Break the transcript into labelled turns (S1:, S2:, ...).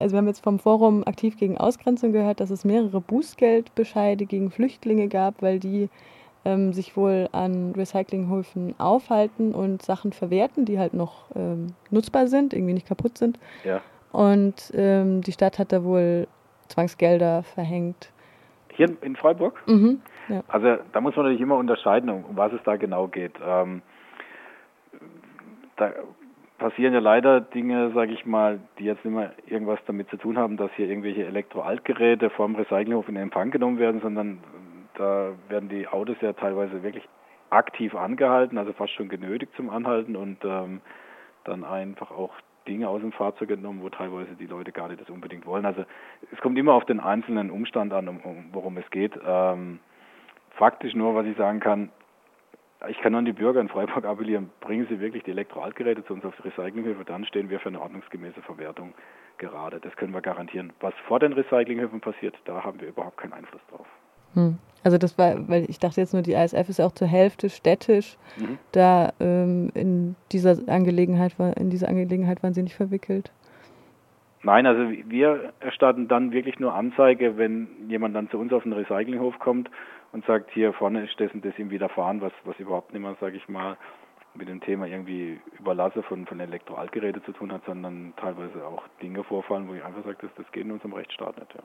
S1: Also wir haben jetzt vom Forum aktiv gegen Ausgrenzung gehört, dass es mehrere Bußgeldbescheide gegen Flüchtlinge gab, weil die ähm, sich wohl an Recyclinghöfen aufhalten und Sachen verwerten, die halt noch ähm, nutzbar sind, irgendwie nicht kaputt sind.
S2: Ja.
S1: Und ähm, die Stadt hat da wohl Zwangsgelder verhängt.
S2: Hier in Freiburg?
S1: Mhm, ja.
S2: Also da muss man natürlich immer unterscheiden, um was es da genau geht. Ähm, da passieren ja leider Dinge, sage ich mal, die jetzt nicht mehr irgendwas damit zu tun haben, dass hier irgendwelche Elektroaltgeräte vom Recyclinghof in Empfang genommen werden, sondern da werden die Autos ja teilweise wirklich aktiv angehalten, also fast schon genötigt zum Anhalten und ähm, dann einfach auch Dinge aus dem Fahrzeug entnommen, wo teilweise die Leute gar nicht das unbedingt wollen. Also es kommt immer auf den einzelnen Umstand an, um, um, worum es geht. Ähm, faktisch nur, was ich sagen kann, ich kann an die Bürger in Freiburg appellieren, bringen Sie wirklich die Elektroaltgeräte zu uns auf die Recyclinghöfe, dann stehen wir für eine ordnungsgemäße Verwertung gerade. Das können wir garantieren. Was vor den Recyclinghöfen passiert, da haben wir überhaupt keinen Einfluss drauf.
S1: Hm. Also das war, weil ich dachte jetzt nur, die ASF ist auch zur Hälfte städtisch. Mhm. Da ähm, in dieser Angelegenheit war, in dieser Angelegenheit waren Sie nicht verwickelt.
S2: Nein, also wir erstatten dann wirklich nur Anzeige, wenn jemand dann zu uns auf den Recyclinghof kommt und sagt, hier vorne ist das und das ihm widerfahren, was, was überhaupt nicht mehr, sage ich mal, mit dem Thema irgendwie Überlasse von, von Elektroaltgeräten zu tun hat, sondern teilweise auch Dinge vorfallen, wo ich einfach sage, das, das geht in unserem Rechtsstaat nicht. Ja.